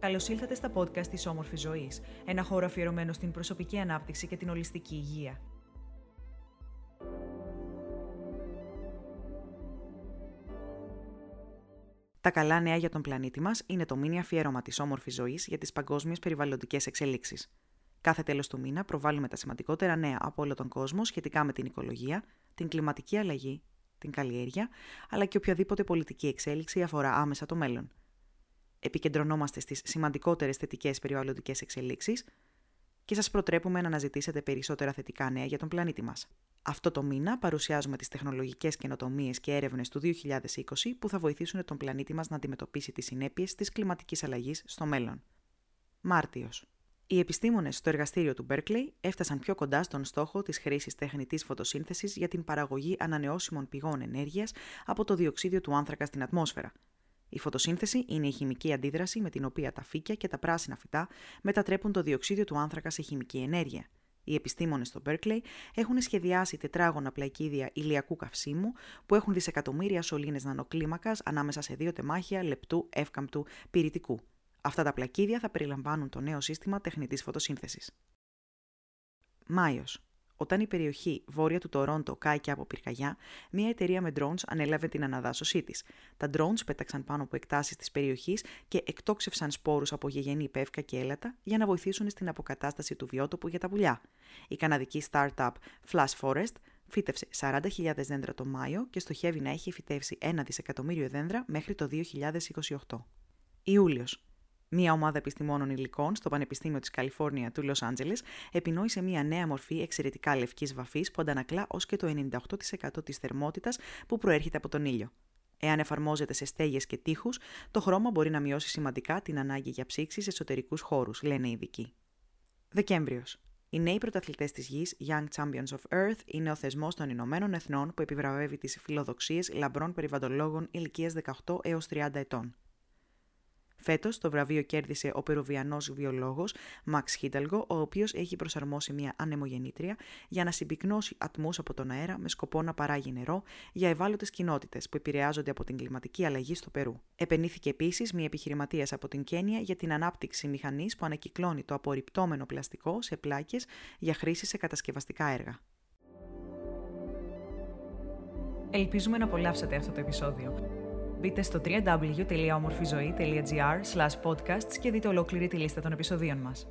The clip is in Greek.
Καλώς ήλθατε στα podcast της Όμορφη Ζωής, ένα χώρο αφιερωμένο στην προσωπική ανάπτυξη και την ολιστική υγεία. Τα καλά νέα για τον πλανήτη μας είναι το μήνυμα αφιέρωμα της Όμορφης Ζωής για τις παγκόσμιες περιβαλλοντικές εξελίξεις. Κάθε τέλος του μήνα προβάλλουμε τα σημαντικότερα νέα από όλο τον κόσμο σχετικά με την οικολογία, την κλιματική αλλαγή, την καλλιέργεια, αλλά και οποιαδήποτε πολιτική εξέλιξη αφορά άμεσα το μέλλον επικεντρωνόμαστε στις σημαντικότερες θετικές περιβαλλοντικές εξελίξεις και σας προτρέπουμε να αναζητήσετε περισσότερα θετικά νέα για τον πλανήτη μας. Αυτό το μήνα παρουσιάζουμε τις τεχνολογικές καινοτομίες και έρευνες του 2020 που θα βοηθήσουν τον πλανήτη μας να αντιμετωπίσει τις συνέπειες της κλιματικής αλλαγής στο μέλλον. Μάρτιος. Οι επιστήμονες στο εργαστήριο του Berkeley έφτασαν πιο κοντά στον στόχο της χρήσης τεχνητής φωτοσύνθεσης για την παραγωγή ανανεώσιμων πηγών ενέργειας από το διοξίδιο του άνθρακα στην ατμόσφαιρα – η φωτοσύνθεση είναι η χημική αντίδραση με την οποία τα φύκια και τα πράσινα φυτά μετατρέπουν το διοξίδιο του άνθρακα σε χημική ενέργεια. Οι επιστήμονες στο Berkeley έχουν σχεδιάσει τετράγωνα πλακίδια ηλιακού καυσίμου που έχουν δισεκατομμύρια σωλήνες νανοκλίμακας ανάμεσα σε δύο τεμάχια λεπτού εύκαμπτου πυρητικού. Αυτά τα πλακίδια θα περιλαμβάνουν το νέο σύστημα τεχνητής φωτοσύνθεσης. Μάιος. Όταν η περιοχή βόρεια του Τορόντο κάηκε από πυρκαγιά, μια εταιρεία με drones ανέλαβε την αναδάσωσή της. Τα drones πέταξαν πάνω από εκτάσεις της περιοχής και εκτόξευσαν σπόρους από γεγενή πεύκα και έλατα για να βοηθήσουν στην αποκατάσταση του βιότοπου για τα πουλιά. Η καναδική startup Flash Forest φύτευσε 40.000 δέντρα το Μάιο και στοχεύει να έχει φυτεύσει 1 δισεκατομμύριο δέντρα μέχρι το 2028. Ιούλιος. Μία ομάδα επιστημόνων υλικών στο Πανεπιστήμιο της Καλιφόρνια του Λος Άντζελες επινόησε μία νέα μορφή εξαιρετικά λευκής βαφής που αντανακλά ως και το 98% της θερμότητας που προέρχεται από τον ήλιο. Εάν εφαρμόζεται σε στέγες και τείχους, το χρώμα μπορεί να μειώσει σημαντικά την ανάγκη για ψήξη σε εσωτερικούς χώρους, λένε οι ειδικοί. Δεκέμβριος. Οι νέοι πρωταθλητές της γης, Young Champions of Earth, είναι ο θεσμός των Ηνωμένων Εθνών που επιβραβεύει τις φιλοδοξίες λαμπρών περιβαλλοντολόγων ηλικίας 18 έως 30 ετών. Φέτος το βραβείο κέρδισε ο Περουβιανός βιολόγος Μαξ Χίνταλγο, ο οποίος έχει προσαρμόσει μια ανεμογεννήτρια για να συμπυκνώσει ατμούς από τον αέρα με σκοπό να παράγει νερό για ευάλωτες κοινότητες που επηρεάζονται από την κλιματική αλλαγή στο Περού. Επενήθηκε επίσης μια επιχειρηματίας από την Κένια για την ανάπτυξη μηχανής που ανακυκλώνει το απορριπτόμενο πλαστικό σε πλάκες για χρήση σε κατασκευαστικά έργα. Ελπίζουμε να απολαύσατε αυτό το επεισόδιο. Μπείτε στο www.omorfizoe.gr podcasts και δείτε ολόκληρη τη λίστα των επεισοδίων μας.